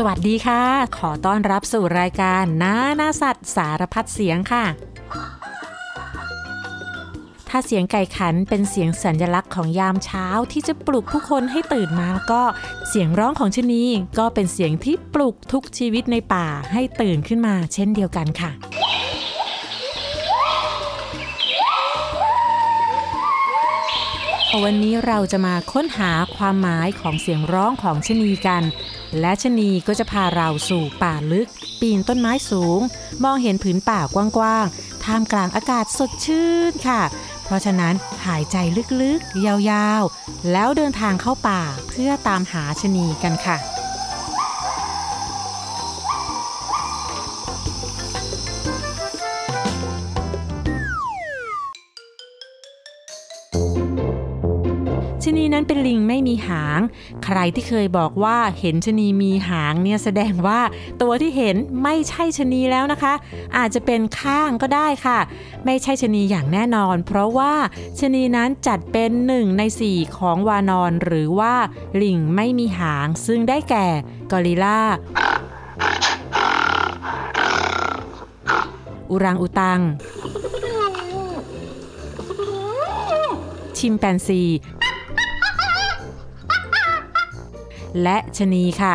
สวัสดีค่ะ ขอต้อนรับสู่รายการนานาสัตว์สารพัดเสียงค่ะ ถ้าเสียงไก่ขันเป็นเสียงสัญลักษณ์ของยามเช้าที่จะปลุกผู้คนให้ตื่นมาแล้วก็เสียงร้องของชนีก็เป็นเสียงที่ปลุกทุกชีวิตในป่าให้ตื่นขึ้นมาเช่นเดียวกันค่ะ วันนี้เราจะมาค้นหาความหมายของเสียงร้องของชนีกัน และชนีก็จะพาเราสู่ป่าลึก ปีนต้นไม้สูง มองเห็นผืนป่ากว้างๆ ท่ามกลางอากาศสดชื่นค่ะ เพราะฉะนั้นหายใจลึกๆ ยาวๆ แล้วเดินทางเข้าป่าเพื่อตามหาชนีกันค่ะ ชนีนั้นเป็นลิงไม่มีหาง ใครที่เคยบอกว่าเห็นชนีมีหางเนี่ยแสดงว่าตัวที่เห็นไม่ใช่ชนีแล้วนะคะ อาจจะเป็นข้างก็ได้ค่ะ ไม่ใช่ชนีอย่างแน่นอน เพราะว่าชนีนั้นจัดเป็นหนึ่งในสี่ของวานอนหรือว่าลิงไม่มีหาง ซึ่งได้แก่กอริลลาอุรังอุตัง ชิมแปนซี และชะนีค่ะ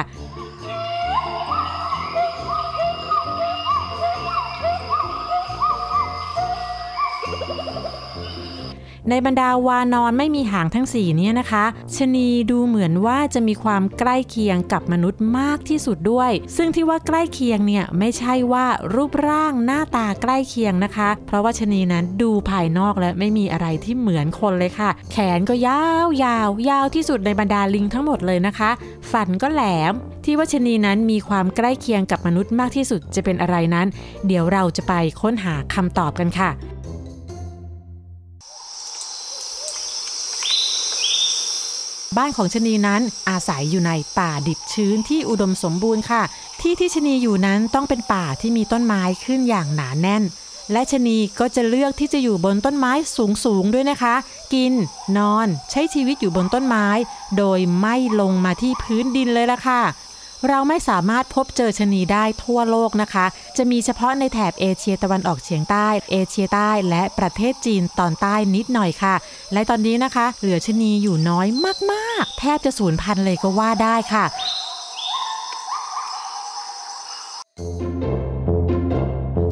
ในบรรดาวานอนไม่มีหางทั้งสี่เนี่ยนะคะชนีดูเหมือนว่าจะมีความใกล้เคียงกับมนุษย์มากที่สุดด้วย ซึ่งที่ว่าใกล้เคียงเนี่ยไม่ใช่ว่ารูปร่างหน้าตาใกล้เคียงนะคะ เพราะว่าชนีนั้นดูภายนอกและไม่มีอะไรที่เหมือนคนเลยค่ะ แขนก็ยาวยาวยาวที่สุดในบรรดาลิงทั้งหมดเลยนะคะ ฟันก็แหลม ที่ว่าชนีนั้นมีความใกล้เคียงกับมนุษย์มากที่สุดจะเป็นอะไรนั้น เดี๋ยวเราจะไปค้นหาคำตอบกันค่ะ บ้านของชะนีนั้นอาศัยอยู่ในป่าดิบชื้นที่อุดมสมบูรณ์ค่ะ ที่ที่ชะนีอยู่นั้นต้องเป็นป่าที่มีต้นไม้ขึ้นอย่างหนาแน่น และชะนีก็จะเลือกที่จะอยู่บนต้นไม้สูงๆด้วยนะคะ กิน นอน ใช้ชีวิตอยู่บนต้นไม้ โดยไม่ลงมาที่พื้นดินเลยล่ะค่ะ เราไม่สามารถพบเจอชนีได้ทั่วโลกนะคะ จะมีเฉพาะในแถบเอเชียตะวันออกเฉียงใต้ เอเชียใต้และประเทศจีนตอนใต้นิดหน่อยค่ะ และตอนนี้นะคะ เหลือชนีอยู่น้อยมากๆ แทบจะสูญพันธุ์เลยก็ว่าได้ค่ะ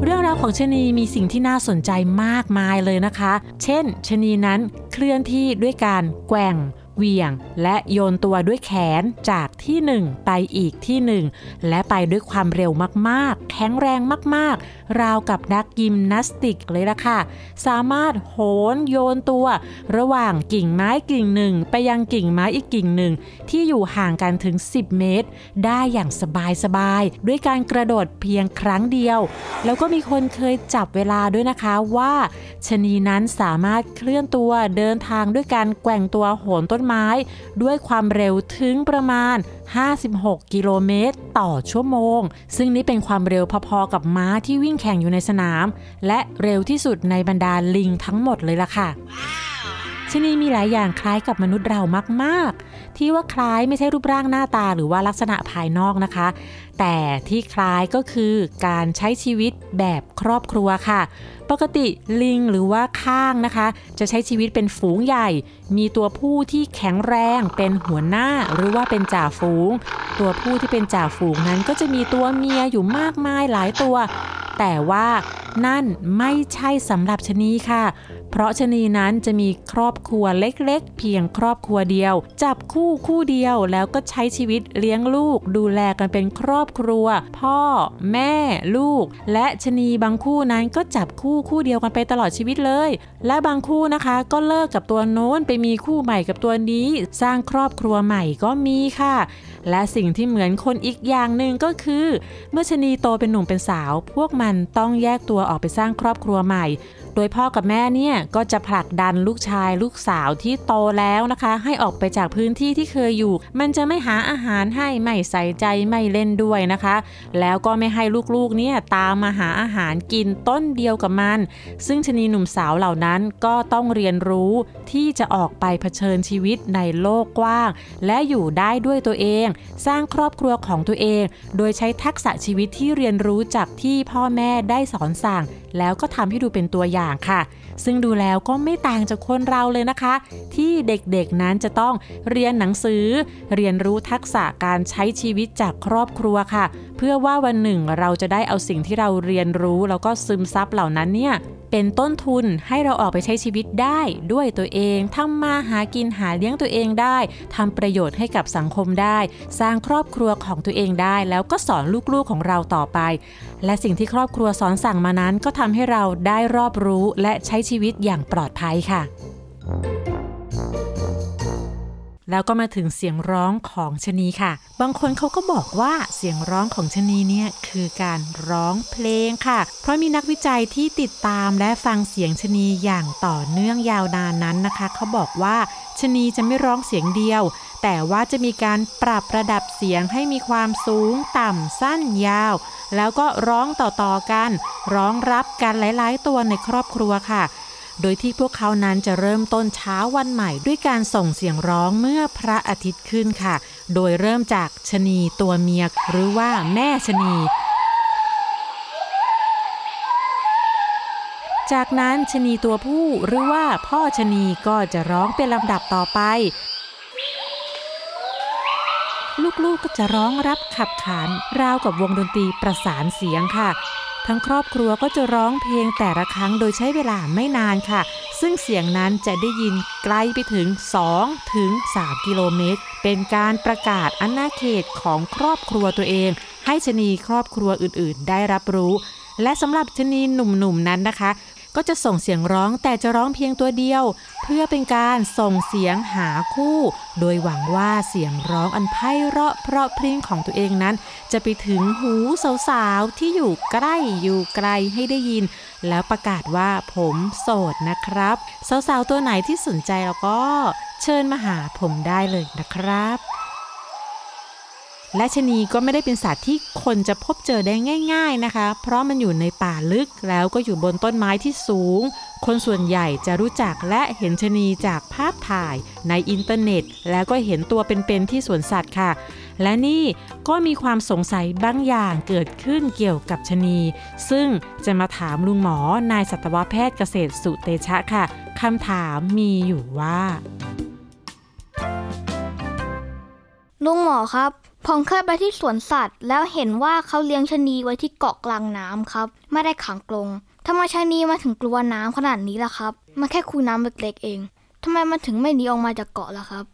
เรื่องราวของชนีมีสิ่งที่น่าสนใจมากมายเลยนะคะ เช่น ชนีนั้นเคลื่อนที่ด้วยการแกว่ง เหวี่ยง และโยนตัวด้วยแขนจากที่หนึ่งไปอีกที่หนึ่งและไปด้วยความเร็วมากๆ แข็งแรงมากๆ ราวกับนักยิมนาสติกเลยล่ะค่ะ สามารถโหนโยนตัว ระหว่างกิ่งไม้กิ่งหนึ่ง ไปยังกิ่งไม้อีกกิ่งหนึ่ง ที่อยู่ห่างกันถึง 10 เมตร ได้อย่างสบายๆ ด้วยการกระโดดเพียงครั้งเดียว แล้วก็มีคนเคยจับเวลาด้วยนะคะว่าชนีนั้นสามารถเคลื่อนตัวเดินทางด้วยการแกว่งตัวโหนต้นไม้ ด้วยความเร็วถึงประมาณ 56 กิโลเมตร ต่อชั่วโมง ซึ่งนี่เป็นความเร็วพอๆกับม้าที่วิ่งแข่งอยู่ในสนาม และเร็วที่สุดในบรรดาลิงทั้งหมดเลยล่ะค่ะชนีมีหลายอย่างคล้ายกับมนุษย์เรามากๆ ที่ว่าคล้ายไม่ใช่รูปร่างหน้าตาหรือว่าลักษณะภายนอกนะคะ แต่ที่คล้ายก็คือการใช้ชีวิตแบบครอบครัวค่ะ ปกติลิงหรือว่าข้างนะคะ จะใช้ชีวิตเป็นฝูงใหญ่ มีตัวผู้ที่แข็งแรงเป็นหัวหน้าหรือว่าเป็นจ่าฝูง ตัวผู้ที่เป็นจ่าฝูงนั้นก็จะมีตัวเมียอยู่มากมายหลายตัว แต่ว่านั่นไม่ใช่สำหรับชนีค่ะ เพราะชนีนั้นจะมีครอบครัวเล็กๆ เพียงครอบครัวเดียว จับคู่คู่เดียวแล้วก็ใช้ชีวิตเลี้ยงลูก ดูแลกันเป็นครอบครัว พ่อ แม่ลูก และชนีบางคู่นั้นก็จับคู่คู่เดียวกันไปตลอดชีวิตเลย และบางคู่นะคะ ก็เลิกกับตัวโน้นไปมีคู่ใหม่กับตัวนี้ สร้างครอบครัวใหม่ก็มีค่ะ และสิ่งที่เหมือนคนอีกอย่างหนึ่งก็คือ เมื่อชนีโตเป็นหนุ่มเป็นสาว พวกมันต้องแยกตัวออกไปสร้างครอบครัวใหม่ โดยพ่อกับแม่เนี่ยก็จะผลักดันลูกชายลูกสาวที่โตแล้วนะคะ ให้ออกไปจากพื้นที่ที่เคยอยู่ มันจะไม่หาอาหารให้ไม่ใส่ใจไม่เล่นด้วยนะคะ แล้วก็ไม่ให้ลูกๆเนี่ยตามมาหาอาหารกินต้นเดียวกับมัน ซึ่งชนีหนุ่มสาวเหล่านั้นก็ต้องเรียนรู้ที่จะออกไปเผชิญชีวิตในโลกกว้าง และอยู่ได้ด้วยตัวเอง สร้างครอบครัวของตัวเอง โดยใช้ทักษะชีวิตที่เรียนรู้จากที่พ่อแม่ได้สอนสั่ง แล้วก็ทำให้ดูเป็นตัวอย่างค่ะ ซึ่งดูแล้วก็ไม่ต่างจากคนเราเลยนะคะ ที่เด็กๆนั้นจะต้องเรียนหนังสือ เรียนรู้ทักษะการใช้ชีวิตจากครอบครัวค่ะ เพื่อว่าวันหนึ่งเราจะได้เอาสิ่งที่เราเรียนรู้ แล้วก็ซึมซับเหล่านั้นเนี่ย เป็นต้นทุนให้เราออกไปใช้ชีวิตได้ด้วยตัวเองทำมาหากินหาเลี้ยงตัวเองได้ทำประโยชน์ให้กับสังคมได้ สร้างครอบครัวของตัวเองได้ แล้วก็สอนลูกๆของเราต่อไป และสิ่งที่ครอบครัวสอนสั่งมานั้นก็ทำให้เราได้รอบรู้และใช้ชีวิตอย่างปลอดภัยค่ะ แล้วก็มาถึงเสียงร้องของชนีค่ะ บางคนเขาก็บอกว่าเสียงร้องของชนีเนี่ยคือการร้องเพลงค่ะ เพราะมีนักวิจัยที่ติดตามและฟังเสียงชนีอย่างต่อเนื่องยาวนานนั้นนะคะเขาบอกว่าชนีจะไม่ร้องเสียงเดียว แต่ว่าจะมีการปรับระดับเสียงให้มีความสูงต่ำสั้นยาว แล้วก็ร้องต่อๆกัน ร้องรับกันหลาย ๆ ตัวในครอบครัวค่ะ โดยที่พวกเขานั้นจะเริ่มต้นเช้าวันใหม่ด้วยการส่งเสียงร้องเมื่อพระอาทิตย์ขึ้นค่ะ โดยเริ่มจากชนีตัวเมียหรือว่าแม่ชนี จากนั้นชนีตัวผู้หรือว่าพ่อชนีก็จะร้องเป็นลำดับต่อไป ลูกๆก็จะร้องรับขับขานราวกับวงดนตรีประสานเสียงค่ะ ทั้งครอบครัวก็จะร้องเพลงแต่ละครั้งโดยใช้เวลาไม่นานค่ะ ซึ่งเสียงนั้นจะได้ยินไกลไปถึง 2 ถึง 3 กิโลเมตร เป็นการประกาศอาณาเขตของครอบครัวตัวเอง ให้ชนีครอบครัวอื่นๆ ได้รับรู้ และสำหรับชนีหนุ่มๆนั้นนะคะ ก็จะส่งเสียงร้องแต่จะร้องเพียงตัวเดียว เพื่อเป็นการส่งเสียงหาคู่ โดยหวังว่าเสียงร้องอันไพเราะเพราะพริ้งของตัวเองนั้น จะไปถึงหูสาวๆที่อยู่ใกล้อยู่ไกลให้ได้ยิน แล้วประกาศว่าผมโสดนะครับ สาวๆตัวไหนที่สนใจแล้วก็เชิญมาหาผมได้เลยนะครับ และชะนีก็ไม่ได้เป็นสัตว์ที่คนจะพบเจอได้ง่าย ๆนะคะ เพราะมันอยู่ในป่าลึกแล้วก็อยู่บนต้นไม้ที่สูง คนส่วนใหญ่จะรู้จักและเห็นชะนีจากภาพถ่ายในอินเทอร์เน็ต แล้วก็เห็นตัวเป็นๆที่สวนสัตว์ค่ะ และนี่ก็มีความสงสัยบางอย่างเกิดขึ้นเกี่ยวกับชะนี ซึ่งจะมาถามลุงหมอนายสัตวแพทย์เกษตรสุเตชะค่ะคำถามมีอยู่ว่าลุงหมอครับ ผมเคยไปที่สวนสัตว์ แล้วเห็นว่าเขาเลี้ยงชะนีไว้ที่เกาะกลางน้ำครับ ไม่ได้ขังกรงทำไมชะนีมาถึงกลัวน้ำขนาดนี้ล่ะครับ มันแค่คูน้ำเล็กๆเองทำไมมันถึงไม่หนีออกมาจากเกาะล่ะครับ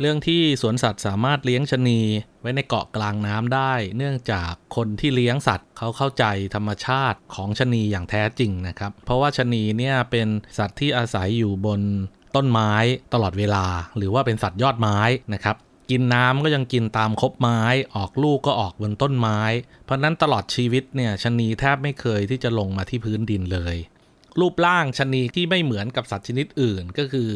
เรื่องที่สวนสัตว์สามารถเลี้ยงชะนีไว้ในเกาะกลางน้ำได้ เนื่องจากคนที่เลี้ยงสัตว์เขาเข้าใจธรรมชาติของชะนีอย่างแท้จริงนะครับ เพราะว่าชะนีเนี่ยเป็นสัตว์ที่อาศัยอยู่บน ต้นไม้ตลอดเวลา หรือว่าเป็นสัตว์ยอดไม้นะครับกินน้ำก็ยังกินตามคบไม้ ออกลูกก็ออกบนต้นไม้ เพราะนั้นตลอดชีวิตเนี่ยชะนีแทบไม่เคยที่จะลงมาที่พื้นดินเลย รูปร่างชะนีที่ไม่เหมือนกับสัตว์ชนิดอื่นก็คือ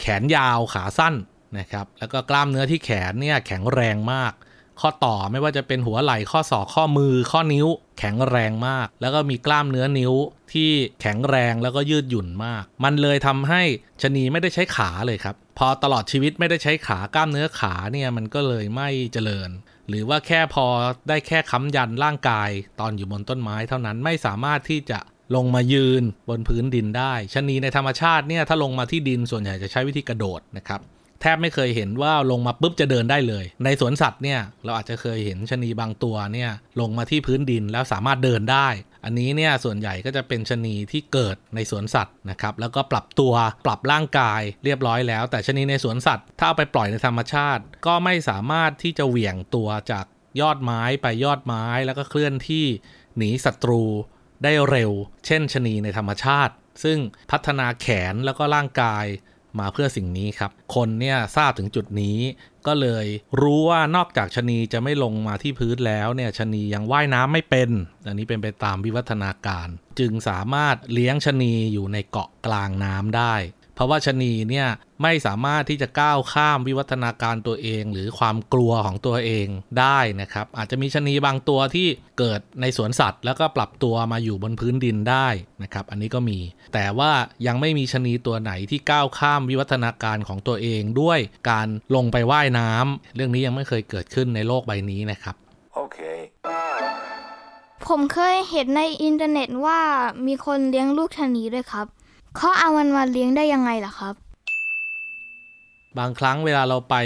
แขนยาวขาสั้นนะครับ แล้วก็กล้ามเนื้อที่แขนเนี่ยแข็งแรงมาก ข้อต่อไม่ว่าจะเป็นหัวไหล่ข้อศอกข้อมือ ข้อนิ้ว แข็งแรงมาก แล้วก็มีกล้ามเนื้อนิ้วที่แข็งแรงแล้วก็ยืดหยุ่นมาก มันเลยทำให้ชะนีไม่ได้ใช้ขาเลยครับ พอตลอดชีวิตไม่ได้ใช้ขากล้ามเนื้อขาเนี่ยมันก็เลยไม่เจริญ หรือว่าแค่พอได้แค่ค้ำยันร่างกาย ตอนอยู่บนต้นไม้เท่านั้นไม่สามารถที่จะลงมายืนบนพื้นดินได้ชะนีในธรรมชาติเนี่ยถ้าลงมาที่ดินส่วนใหญ่จะใช้วิธีกระโดดนะครับ แทบไม่เคยเห็นว่าลงมาปุ๊บจะเดินได้เลย ในสวนสัตว์เนี่ยเราอาจจะเคยเห็นชนีบางตัวเนี่ยลงมาที่พื้นดินแล้วสามารถเดินได้ อันนี้เนี่ยส่วนใหญ่ก็จะเป็นชนีที่เกิดในสวนสัตว์นะครับแล้วก็ปรับตัวปรับร่างกายเรียบร้อยแล้ว แต่ชนีในสวนสัตว์ ถ้าเอาไปปล่อยในธรรมชาติ ก็ไม่สามารถที่จะเหวี่ยงตัวจากยอดไม้ไปยอดไม้แล้วก็เคลื่อนที่หนีศัตรูได้เร็ว เช่นชนีในธรรมชาติ ซึ่งพัฒนาแขนแล้วก็ร่างกาย มาเพื่อสิ่งนี้ครับ คนเนี่ยทราบถึงจุดนี้ ก็เลยรู้ว่านอกจากชนีจะไม่ลงมาที่พื้นแล้วเนี่ยชนียังว่ายน้ำไม่เป็น อันนี้เป็นไปตามวิวัฒนาการ จึงสามารถเลี้ยงชนีอยู่ในเกาะกลางน้ำได้ เพราะว่าชนีเนี่ยไม่สามารถที่จะก้าวข้ามวิวัฒนาการตัวเอง หรือความกลัวของตัวเองได้นะครับ อาจจะมีชนีบางตัวที่เกิดในสวนสัตว์ แล้วก็ปรับตัวมาอยู่บนพื้นดินได้นะครับ อันนี้ก็มี แต่ว่ายังไม่มีชนีตัวไหนที่ก้าวข้ามวิวัฒนาการของตัวเองด้วยการลงไปว่ายน้ำเรื่องนี้ยังไม่เคยเกิดขึ้นในโลกใบนี้นะครับโอเคผมเคยเห็นในอินเทอร์เน็ตว่ามีคนเลี้ยงลูกชนีด้วยครับ เขาเอามันมาเลี้ยงได้ยังไงล่ะครับ บางครั้งเวลาเราไป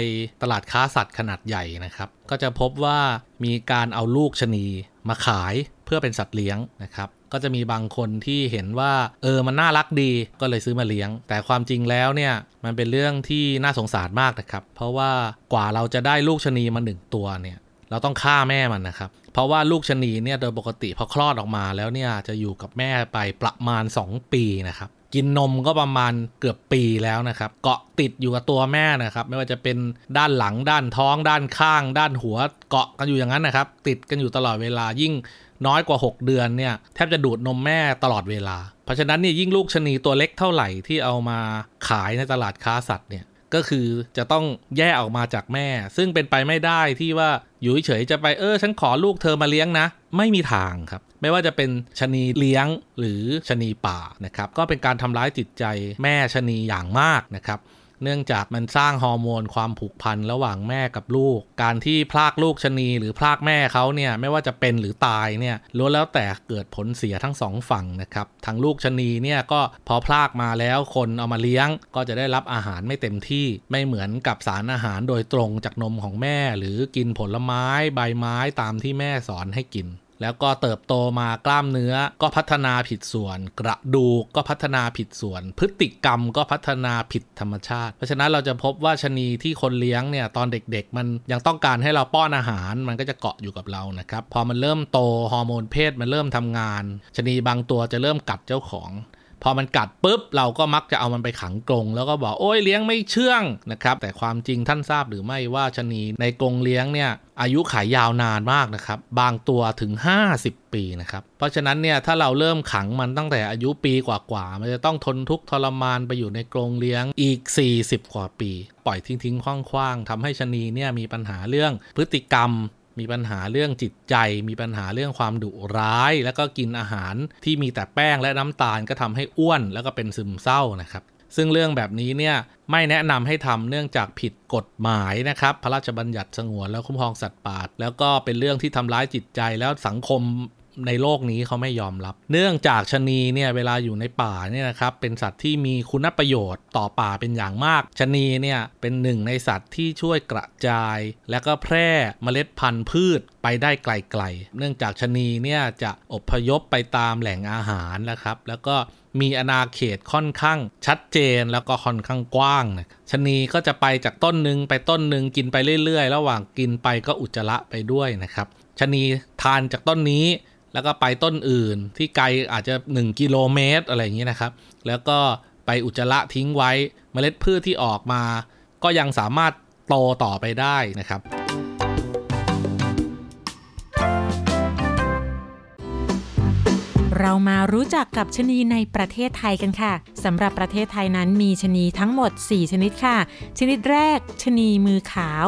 ตลาดค้าสัตว์ขนาดใหญ่นะครับ ก็จะพบว่ามีการเอาลูกชนีมาขายเพื่อเป็นสัตว์เลี้ยงนะครับ ก็จะมีบางคนที่เห็นว่า เออมันน่ารักดีก็เลยซื้อมาเลี้ยง แต่ความจริงแล้วเนี่ยมันเป็นเรื่องที่น่าสงสารมากนะครับ เพราะว่ากว่าเราจะได้ลูกชนีมาหนึ่งตัวเนี่ยเราต้องฆ่าแม่มันนะครับ เพราะว่าลูกชนีเนี่ยโดยปกติพอคลอดออกมาแล้วเนี่ยจะอยู่กับแม่ไปประมาณ 2 ปีนะครับ กินนมก็ประมาณเกือบปีแล้วนะครับ เกาะติดอยู่กับตัวแม่นะครับ ไม่ว่าจะเป็นด้านหลังด้านท้อง ด้านข้าง ด้านหัวเกาะกันอยู่อย่างนั้นนะครับ ติดกันอยู่ตลอดเวลายิ่งน้อยกว่า 6 เดือนเนี่ยแทบจะดูดนมแม่ตลอดเวลา เพราะฉะนั้นเนี่ยยิ่งลูกชนีตัวเล็กเท่าไหร่ที่เอามาขายในตลาดค้าสัตว์เนี่ย ก็คือจะต้องแยกออกมาจากแม่ ซึ่งเป็นไปไม่ได้ที่ว่าอยู่เฉยจะไปเออ ฉันขอลูกเธอมาเลี้ยงนะ ไม่มีทางครับ ไม่ว่าจะเป็นชนีเลี้ยงหรือชนีป่านะครับ ก็เป็นการทำร้ายจิตใจแม่ชนีอย่างมากนะครับ เนื่องจากมันสร้างฮอร์โมนความผูกพันระหว่างแม่กับลูก การที่พลากลูกชนีหรือพลากแม่เขาเนี่ยไม่ว่าจะเป็นหรือตายเนี่ยล้วนแล้วแต่เกิดผลเสียทั้งสองฝั่งนะครับทางลูกชนีเนี่ยก็พอพลากมาแล้วคนเอามาเลี้ยง ก็จะได้รับอาหารไม่เต็มที่ไม่เหมือนกับสารอาหารโดยตรงจากนมของแม่ หรือกินผลไม้ใบไม้ตามที่แม่สอนให้กิน แล้วก็เติบโตมากล้ามเนื้อก็พัฒนาผิดส่วน กระดูกก็พัฒนาผิดส่วน พฤติกรรมก็พัฒนาผิดธรรมชาติ เพราะฉะนั้นเราจะพบว่าชนีที่คนเลี้ยงเนี่ยตอนเด็กๆ มันยังต้องการให้เราป้อนอาหาร มันก็จะเกาะอยู่กับเรานะครับพอมันเริ่มโตฮอร์โมนเพศมันเริ่มทำงานชนีบางตัวจะเริ่มกัดเจ้าของ พอมันกัดปุ๊บเราก็มักจะเอามันไปขังกรงแล้วก็บอกโอ้ยเลี้ยงไม่เชื่องนะครับ แต่ความจริงท่านทราบหรือไม่ว่าชนีในกรงเลี้ยงเนี่ยอายุขายยาวนานมากนะครับ บางตัวถึง 50 ปีนะครับ เพราะฉะนั้นเนี่ยถ้าเราเริ่มขังมันตั้งแต่อายุปีกว่าๆมันจะต้องทนทุกข์ทรมานไปอยู่ในกรงเลี้ยงอีก 40 กว่าปี ปล่อยทิ้งๆคว่างๆทำให้ชนีเนี่ยมีปัญหาเรื่องพฤติกรรม มีปัญหาเรื่องจิตใจ มีปัญหาเรื่องความดุร้าย แล้วก็กินอาหารที่มีแต่แป้งและน้ำตาลก็ทำให้อ้วน แล้วก็เป็นซึมเศร้านะครับซึ่งเรื่องแบบนี้เนี่ยไม่แนะนำให้ทำเนื่องจากผิดกฎหมายนะครับ พระราชบัญญัติสงวนและคุ้มครองสัตว์ป่าแล้วก็เป็นเรื่องที่ทำร้ายจิตใจแล้วสังคม ในโลกนี้เขาไม่ยอมรับ เนื่องจากชนีเนี่ยเวลาอยู่ในป่าเนี่ยนะครับเป็นสัตว์ที่มีคุณประโยชน์ต่อป่าเป็นอย่างมาก ชนีเนี่ยเป็นหนึ่งในสัตว์ที่ช่วยกระจาย และก็แพร่เมล็ดพันธุ์พืชไปได้ไกลๆ เนื่องจากชนีเนี่ยจะอพยพไปตามแหล่งอาหารนะครับ แล้วก็มีอาณาเขตค่อนข้างชัดเจนแล้วก็ค่อนข้างกว้างนะชนีก็จะไปจากต้นหนึ่งไปต้นหนึ่งกินไปเรื่อยๆ ระหว่างกินไปก็อุจจาระไปด้วยนะครับชนีทานจากต้นนี้ แล้วก็ไปต้นอื่นที่ไกลอาจจะ 1 กิโลเมตรอะไรอย่างนี้นะครับ แล้วก็ไปอุจจาระทิ้งไว้เมล็ดพืชที่ออกมา ก็ยังสามารถโตต่อไปได้นะครับ เรามารู้จักกับชนีในประเทศไทยกันค่ะสำหรับประเทศไทยนั้นมีชนีทั้งหมด 4 ชนิดค่ะ ชนิดแรกชนีมือขาว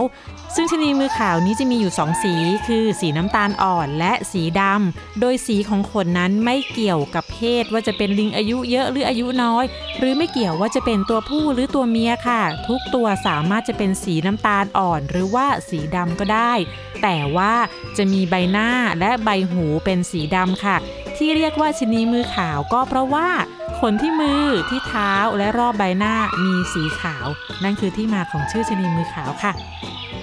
ซึ่งชนีมือขาวนี้จะมีอยู่ 2 สี คือสีน้ำตาลอ่อนและสีดำโดยสีของขนนั้นไม่เกี่ยวกับเพศว่าจะเป็นลิงอายุเยอะหรืออายุน้อย หรือไม่เกี่ยวว่าจะเป็นตัวผู้หรือตัวเมียค่ะ ทุกตัวสามารถจะเป็นสีน้ำตาลอ่อน หรือว่าสีดำก็ได้ แต่ว่าจะมีใบหน้าและใบหูเป็นสีดำค่ะ ที่เรียกว่าชนีมือขาวก็เพราะว่าขนที่มือที่เท้าและรอบใบหน้ามีสีขาว นั่นคือที่มาของชื่อชนีมือขาวค่ะ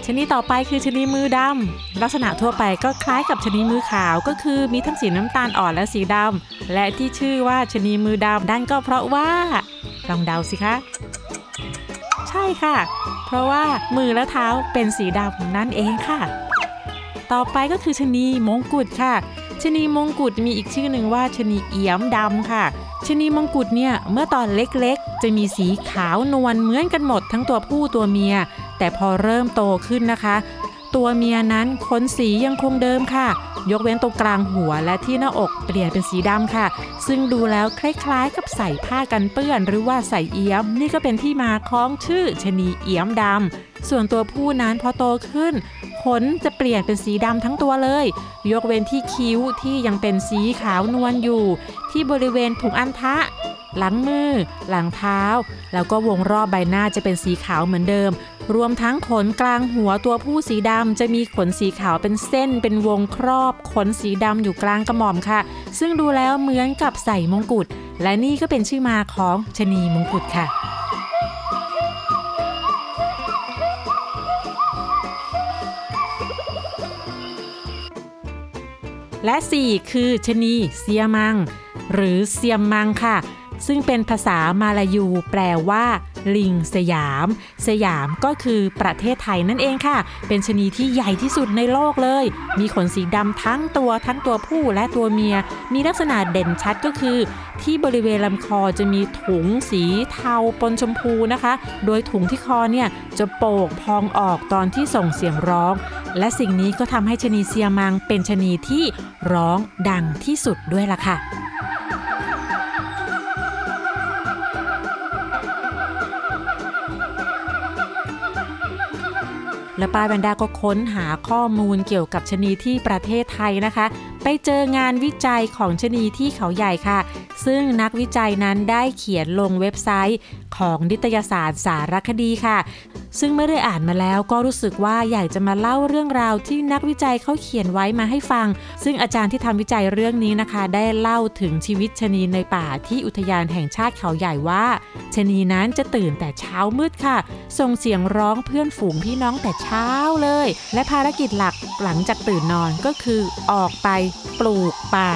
ชนิดต่อไปคือชนีมือดำลักษณะทั่วไปก็คล้ายกับชนีมือขาวก็คือมีทั้งสีน้ำตาลอ่อนและสีดำและที่ชื่อว่าชนีมือดำนั่นก็เพราะว่าลองเดาสิคะใช่ค่ะ เพราะว่ามือและเท้าเป็นสีดำนั่นเองค่ะ ต่อไปก็คือชนีมงกุฎค่ะ ชนีมงกุฎมีอีกชื่อหนึ่งว่าชนีเอี้ยมดำค่ะชนีมงกุฎเนี่ยเมื่อตอนเล็กๆ จะมีสีขาวนวลเหมือนกันหมดทั้งตัวผู้ตัวเมีย แต่พอเริ่มโตขึ้นนะคะ ตัวเมียนั้นขนสียังคงเดิมค่ะ ยกเว้นตรงกลางหัวและที่หน้าอกเปลี่ยนเป็นสีดำค่ะ ซึ่งดูแล้วคล้ายๆ กับใส่ผ้ากันเปื้อน หรือว่าใส่เอี้ยม นี่ก็เป็นที่มาของชื่อชนีเอี้ยมดำส่วนตัวผู้นั้นพอโตขึ้น ขนจะเปลี่ยนเป็นสีดำทั้งตัวเลย ยกเว้นที่คิ้วที่ยังเป็นสีขาวนวลอยู่ ที่บริเวณถุงอันทะ หลังมือ หลังเท้า แล้วก็วงรอบใบหน้าจะเป็นสีขาวเหมือนเดิม รวมทั้งขนกลางหัวตัวผู้สีดำจะมีขนสีขาวเป็นเส้น เป็นวงครอบขนสีดำอยู่กลางกระหม่อมค่ะ ซึ่งดูแล้วเหมือนกับใส่มงกุฎและนี่ก็เป็นชื่อมาของชะนีมงกุฎค่ะ และ 4 คือชนีเซียมัง หรือเซียมมังค่ะ ซึ่งเป็นภาษามาลายูแปลว่า ลิงสยาม สยามก็คือประเทศไทยนั่นเองค่ะ เป็นชนีที่ใหญ่ที่สุดในโลกเลย มีขนสีดำทั้งตัวทั้งตัวผู้และตัวเมีย มีลักษณะเด่นชัดก็คือ ที่บริเวณลำคอจะมีถุงสีเทาปนชมพูนะคะ โดยถุงที่คอเนี่ยจะโป่งพองออกตอนที่ส่งเสียงร้อง และสิ่งนี้ก็ทำให้ชนีเซียมังเป็นชนีที่ร้องดังที่สุดด้วยล่ะค่ะ และป้าแวนด้าก็ค้นหาข้อมูลเกี่ยวกับชนีที่ประเทศไทยนะคะ ไปเจองานวิจัยของชนีที่เขาใหญ่ค่ะ ซึ่งนักวิจัยนั้นได้เขียนลงเว็บไซต์ของนิตยสารสารคดีค่ะซึ่งเมื่อได้อ่านมาแล้วก็รู้สึกว่าอยากจะมาเล่าเรื่องราวที่นักวิจัยเขาเขียนไว้มาให้ฟัง ซึ่งอาจารย์ที่ทำวิจัยเรื่องนี้นะคะ ได้เล่าถึงชีวิตชนีในป่าที่อุทยานแห่งชาติเขาใหญ่ว่าชนีนั้นจะตื่นแต่เช้ามืดค่ะ ส่งเสียงร้องเพื่อนฝูงพี่น้องแต่เช้าเลย และภารกิจหลักหลังจากตื่นนอนก็คือออกไปปลูกป่า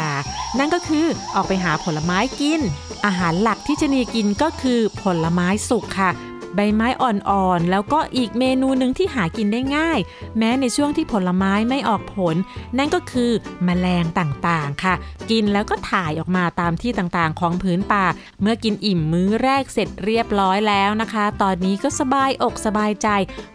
นั่นก็คือออกไปหาผลไม้กิน อาหารหลักที่ชนีกินก็คือผลไม้สุกค่ะ ใบไม้อ่อนๆ แล้วก็อีกเมนูหนึ่งที่หากินได้ง่าย แม้ในช่วงที่ผลไม้ไม่ออกผล นั่นก็คือแมลงต่างๆค่ะ กินแล้วก็ถ่ายออกมาตามที่ต่างๆ ของพื้นป่า เมื่อกินอิ่มมื้อแรกเสร็จเรียบร้อยแล้วนะคะ ตอนนี้ก็สบายอกสบายใจ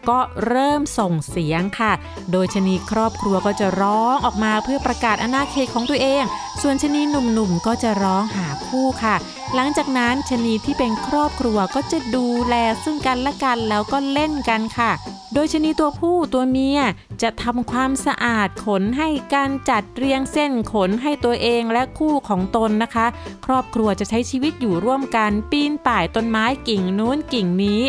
ก็เริ่มส่งเสียงค่ะ โดยชนีครอบครัวก็จะร้องออกมาเพื่อประกาศอาณาเขตของตัวเอง ส่วนชนีหนุ่มๆก็จะร้องหาคู่ค่ะ หลังจากนั้นชนีที่เป็นครอบครัวก็จะดูแลซึ่งกันและกันแล้วก็เล่นกันค่ะ โดยชนีตัวผู้ตัวเมียจะทำความสะอาดขนให้การจัดเรียงเส้นขนให้ตัวเองและคู่ของตนนะคะ ครอบครัวจะใช้ชีวิตอยู่ร่วมกันปีนป่ายต้นไม้กิ่งนู้นกิ่งนี้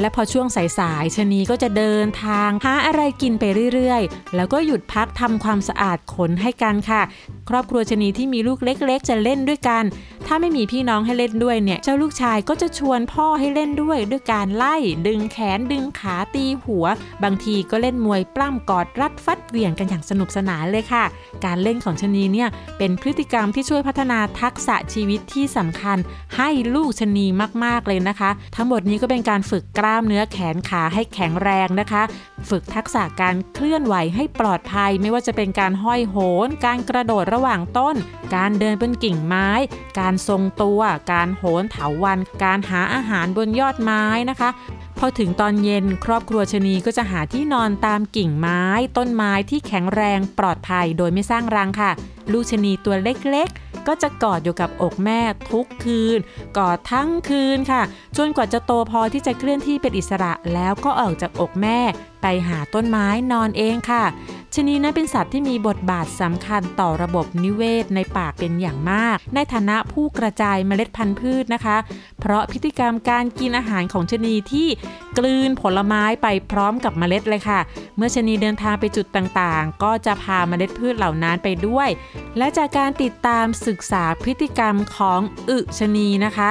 และพอช่วงสายๆชนีก็จะเดินทาง หาอะไรกินไปเรื่อยๆ แล้วก็หยุดพักทำความสะอาดขนให้กันค่ะ ครอบครัวชนีที่มีลูกเล็กๆ จะเล่นด้วยกัน ถ้าไม่มีพี่น้องให้เล่นด้วยเนี่ย เจ้าลูกชายก็จะชวนพ่อให้เล่นด้วย ด้วยการไล่ ดึงแขนดึงขาตีหัว บางทีก็เล่นมวยปล้ำกอดรัดฟัดเหวี่ยงกันอย่างสนุกสนานเลยค่ะ การเล่นของชนีเนี่ยเป็นพฤติกรรมที่ช่วยพัฒนาทักษะชีวิตที่สำคัญ ให้ลูกชนีมากๆเลยนะคะ ทั้งหมดนี้ก็เป็นการฝึกกล้ามเนื้อแขนขาให้แข็งแรงนะคะ ฝึกทักษะการเคลื่อนไหวให้ปลอดภัย ไม่ว่าจะเป็นการห้อยโหน การกระโดดระหว่างต้น การเดินบนกิ่งไม้ การทรงตัว การโหนเถาวัน การหาอาหารบนยอดไม้นะคะพอถึงตอนเย็นครอบครัวชะนีก็จะหาที่นอนตามกิ่งไม้ ต้นไม้ที่แข็งแรงปลอดภัยโดยไม่สร้างรังค่ะ ลูกชะนีตัวเล็กๆ ก็จะกอดอยู่กับอกแม่ทุกคืน กอดทั้งคืนค่ะ จนกว่าจะโตพอที่จะเคลื่อนที่เป็นอิสระแล้วก็ออกจากอกแม่ ไปหาต้นไม้นอนเองค่ะ ชนีนั้นเป็นสัตว์ที่มีบทบาทสำคัญต่อระบบนิเวศในป่าเป็นอย่างมาก ในฐานะผู้กระจายเมล็ดพันธุ์พืชนะคะ เพราะพฤติกรรมการกินอาหารของชนีที่กลืนผลไม้ไปพร้อมกับเมล็ดเลยค่ะ เมื่อชนีเดินทางไปจุดต่างๆ ก็จะพาเมล็ดพืชเหล่านั้นไปด้วย และจากการติดตามศึกษาพฤติกรรมของอึชนีนะคะ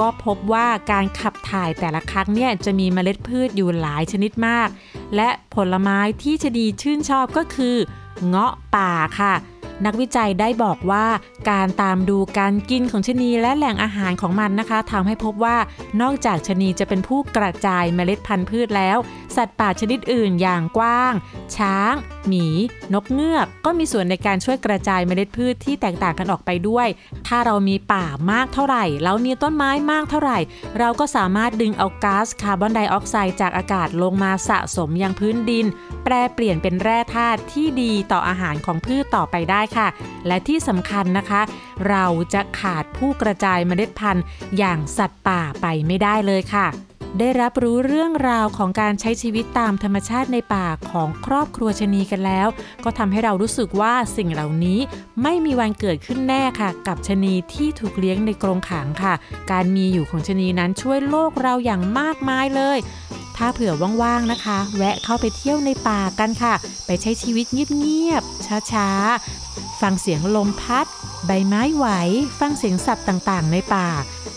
ก็พบว่าการขับถ่ายแต่ละครั้งเนี่ยจะมีเมล็ดพืชอยู่หลายชนิดมาก และผลไม้ที่ชะนีชื่นชอบก็คือ เงาะป่าค่ะ นักวิจัยได้บอกว่าการตามดูการกินของชะนีและแหล่งอาหารของมันนะคะทำให้พบว่านอกจากชะนีจะเป็นผู้กระจายเมล็ดพันธุ์พืชแล้ว สัตว์ป่าชนิดอื่นอย่างกว้าง ช้าง หมี นกเงือก ก็มีส่วนในการช่วยกระจายเมล็ดพืชที่แตกต่างกันออกไปด้วย ถ้าเรามีป่ามากเท่าไหร่ แล้วมีต้นไม้มากเท่าไหร่ เราก็สามารถดึงเอาก๊าซคาร์บอนไดออกไซด์จากอากาศลงมาสะสมยังพื้นดิน แปรเปลี่ยนเป็นแร่ธาตุที่ดีต่ออาหารของพืชต่อไปได้ค่ะ และที่สำคัญนะคะ เราจะขาดผู้กระจายเมล็ดพันธุ์อย่างสัตว์ป่าไปไม่ได้เลยค่ะ ได้รับรู้เรื่องราวของการใช้ชีวิตตามธรรมชาติในป่าของครอบครัวชนีกันแล้ว ก็ทำให้เรารู้สึกว่าสิ่งเหล่านี้ไม่มีวันเกิดขึ้นแน่ค่ะ กับชนีที่ถูกเลี้ยงในกรงขังค่ะ การมีอยู่ของชนีนั้นช่วยโลกเราอย่างมากมายเลย ถ้าเผื่อว่างๆนะคะ แวะเข้าไปเที่ยวในป่ากันค่ะ ไปใช้ชีวิตเงียบๆช้าๆฟังเสียงลมพัด ใบไม้ไหว ฟังเสียงสัตว์ต่างๆ ในป่า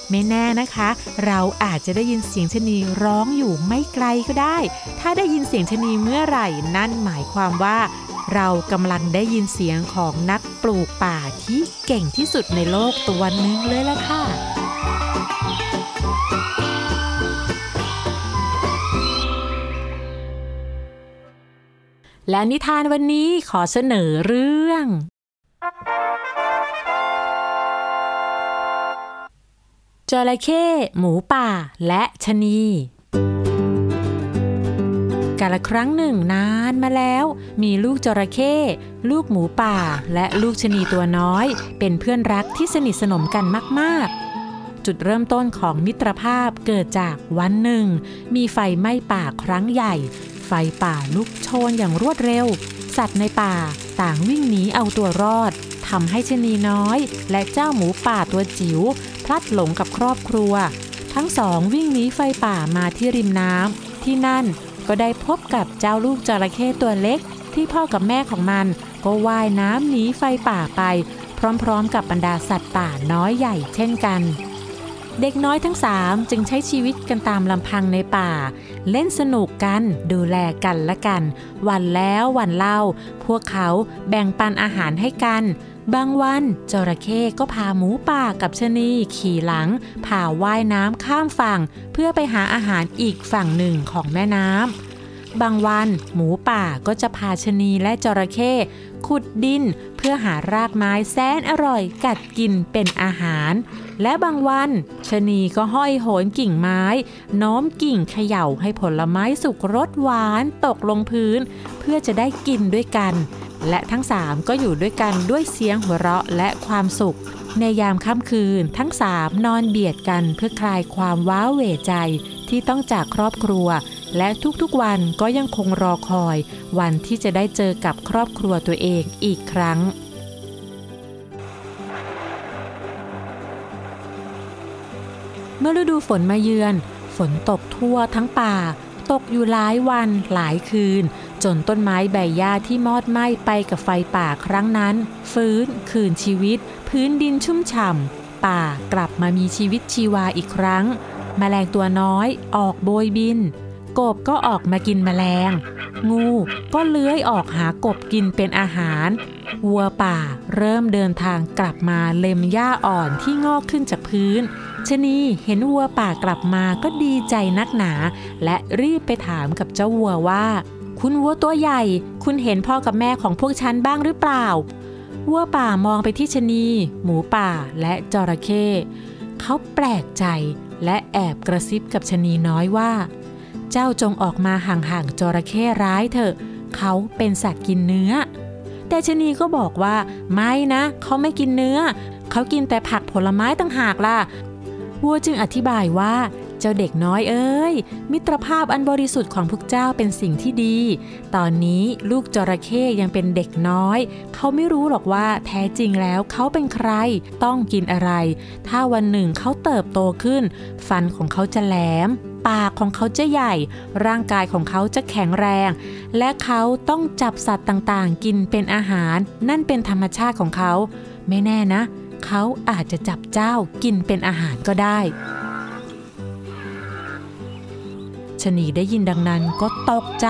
ไม่แน่นะคะ เราอาจจะได้ยินเสียงชนีร้องอยู่ไม่ไกลก็ได้ ถ้าได้ยินเสียงชนีเมื่อไหร่นั่นหมายความว่า เรากำลังได้ยินเสียงของนักปลูกป่าที่เก่งที่สุดในโลกตัวหนึ่งเลยล่ะค่ะและนิทานวันนี้ขอเสนอเรื่อง จระเข้หมูป่า และชะนีกาละครั้งหนึ่งนานมาแล้ว มีลูกจระเข้ลูกหมูป่า และลูกชะนีตัวน้อย เป็นเพื่อนรักที่สนิทสนมกันมากๆ จุดเริ่มต้นของมิตรภาพเกิดจากวันหนึ่ง มีไฟไหม้ป่าครั้งใหญ่ ไฟป่าลุกโชนอย่างรวดเร็ว สัตว์ในป่าต่างวิ่งหนีเอาตัวรอดทำให้ชะนีน้อย และเจ้าหมูป่าตัวจิ๋ว พลัดหลงกับครอบครัว ทั้งสองวิ่งหนีไฟป่ามาที่ริมน้ำที่นั่นก็ได้พบกับเจ้าลูกจระเข้ตัวเล็ก ที่พ่อกับแม่ของมัน ก็ว่ายน้ำหนีไฟป่าไป พร้อมๆ กับบรรดาสัตว์ป่าน้อยใหญ่เช่นกัน เด็กน้อยทั้งสามจึงใช้ชีวิตกันตามลำพังในป่า เล่นสนุกกันดูแลกันและกัน วันแล้ววันเล่า พวกเขาแบ่งปันอาหารให้กัน บางวันจระเข้ก็พาหมูป่ากับชะนีขี่หลังพาว่ายน้ำข้ามฝั่ง เพื่อไปหาอาหารอีกฝั่งหนึ่งของแม่น้ำบางวันหมูป่าก็จะพาชะนีและจระเข้ขุดดินเพื่อหารากไม้แสนอร่อยกัดกินเป็นอาหาร และบางวันชะนีก็ห้อยโหนกิ่งไม้ โน้มกิ่งเขย่าให้ผลไม้สุกรสหวานตกลงพื้น เพื่อจะได้กินด้วยกัน และทั้งสามก็อยู่ด้วยกันด้วยเสียงหัวเราะและความสุข ในยามค่ำคืน ทั้งสามนอนเบียดกันเพื่อคลายความว้าเหวใจที่ต้องจากครอบครัว และทุกๆวันก็ยังคงรอคอย วันที่จะได้เจอกับครอบครัวตัวเองอีกครั้งเมื่อฤดูฝนมาเยือน ฝนตกทั่วทั้งป่า ตกอยู่หลายวันหลายคืน จนต้นไม้ใบหญ้าที่มอดไหม้ไปกับไฟป่าครั้งนั้น ฟื้นคืนชีวิต พื้นดินชุ่มฉ่ำป่ากลับมามีชีวิตชีวาอีกครั้งแมลงตัวน้อยออกโบยบิน กบก็ออกมากินแมลง งูก็เลื้อยออกหากบกินเป็นอาหารวัวป่าเริ่มเดินทางกลับมาเล็มหญ้าอ่อนที่งอกขึ้นจากพื้น ชนีเห็นวัวป่ากลับมาก็ดีใจนักหนา และรีบไปถามกับเจ้าวัวว่า คุณวัวตัวใหญ่ คุณเห็นพ่อกับแม่ของพวกฉันบ้างหรือเปล่า วัวป่ามองไปที่ชนี หมูป่าและจระเข้เขาแปลกใจและแอบกระซิบกับชนีน้อยว่า เจ้าจงออกมาห่างๆจระเข้ร้ายเถอะ เขาเป็นสัตว์กินเนื้อ แต่ชนีก็บอกว่า ไม่นะ เขาไม่กินเนื้อ เขากินแต่ผักผลไม้ต่างหากล่ะ วัวจึงอธิบายว่า เจ้าเด็กน้อยเอ้ย มิตรภาพอันบริสุทธิ์ของพวกเจ้าเป็นสิ่งที่ดี ตอนนี้ลูกจระเข้ยังเป็นเด็กน้อย เขาไม่รู้หรอกว่าแท้จริงแล้วเขาเป็นใคร ต้องกินอะไร ถ้าวันหนึ่งเขาเติบโตขึ้น ฟันของเขาจะแหลม ปากของเขาจะใหญ่ ร่างกายของเขาจะแข็งแรง และเขาต้องจับสัตว์ต่างๆ กินเป็นอาหาร นั่นเป็นธรรมชาติของเขา ไม่แน่นะเเขาอาจจะจับเจ้ากินเป็นอาหารก็ได้ชนีได้ยินดังนั้นก็ตกใจ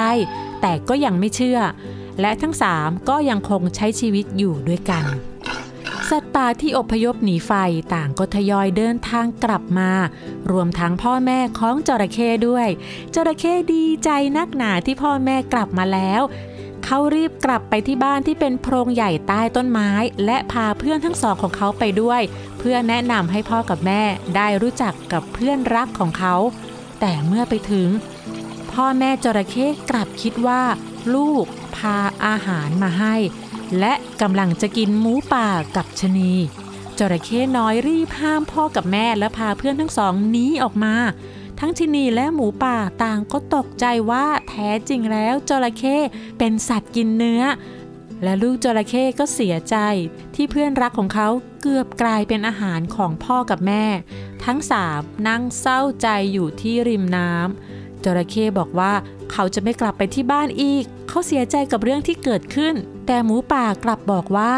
แต่ก็ยังไม่เชื่อ และทั้งสามก็ยังคงใช้ชีวิตอยู่ด้วยกัน สัตว์ป่าที่อพยพหนีไฟต่างก็ทยอยเดินทางกลับมา รวมทั้งพ่อแม่ของจระเข้ด้วย จระเข้ดีใจนักหนาที่พ่อแม่กลับมาแล้ว เขารีบกลับไปที่บ้านที่เป็นโพรงใหญ่ใต้ต้นไม้ และพาเพื่อนทั้งสองของเขาไปด้วย เพื่อแนะนำให้พ่อกับแม่ได้รู้จักกับเพื่อนรักของเขา แต่เมื่อไปถึง พ่อแม่จระเข้กลับคิดว่า ลูกพาอาหารมาให้ และกำลังจะกินหมูป่ากับชะนีจระเข้น้อยรีบห้ามพ่อกับแม่และพาเพื่อนทั้งสองหนีออกมา ทั้งชะนีและหมูป่าต่างก็ตกใจว่าแท้จริงแล้วจระเข้เป็นสัตว์กินเนื้อ และลูกจระเข้ก็เสียใจที่เพื่อนรักของเขาเกือบกลายเป็นอาหารของพ่อกับแม่ ทั้งสามนั่งเศร้าใจอยู่ที่ริมน้ำจระเข้บอกว่าเขาจะไม่กลับไปที่บ้านอีก เขาเสียใจกับเรื่องที่เกิดขึ้น แต่หมูป่ากลับบอกว่า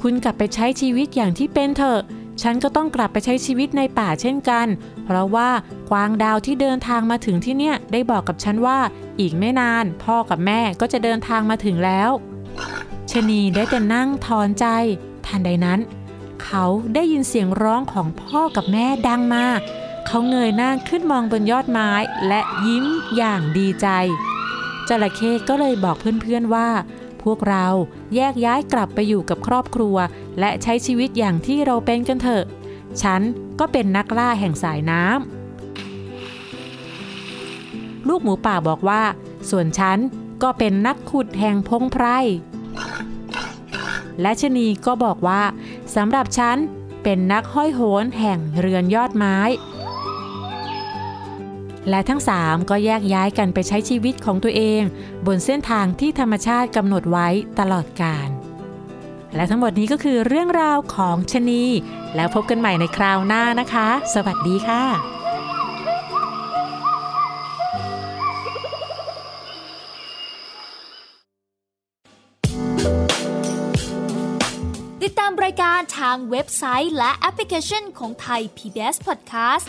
คุณกลับไปใช้ชีวิตอย่างที่เป็นเถอะ ฉันก็ต้องกลับไปใช้ชีวิตในป่าเช่นกัน เพราะว่ากวางดาวที่เดินทางมาถึงที่เนี่ยได้บอกกับฉันว่าอีกไม่นาน พ่อกับแม่ก็จะเดินทางมาถึงแล้วชะนีได้แต่นั่งถอนใจ ทันใดนั้น เขาได้ยินเสียงร้องของพ่อกับแม่ดังมา เขาเงยหน้าขึ้นมองบนยอดไม้ และยิ้มอย่างดีใจจระเข้ก็เลยบอกเพื่อนๆว่า วกเราแยกย้ายกลับไปอยู่กับครอบครัว และใช้ชีวิตอย่างที่เราเป็นกันเถอะ ฉันก็เป็นนักล่าแห่งสายน้ำ ลูกหมูป่าบอกว่า ส่วนฉันก็เป็นนักขุดแห่งพงไพร และชะนีก็บอกว่าสำหรับฉันเป็นนักห้อยโหนแห่งเรือนยอดไม้ และทั้งสามก็แยกย้ายกันไปใช้ชีวิตของตัวเอง บนเส้นทางที่ธรรมชาติกำหนดไว้ตลอดกาลและทั้งหมดนี้ก็คือเรื่องราวของชนี แล้วพบกันใหม่ในคราวหน้านะคะ สวัสดีค่ะติดตามรายการทางเว็บไซต์และแอปพลิเคชันของไทย PBS Podcast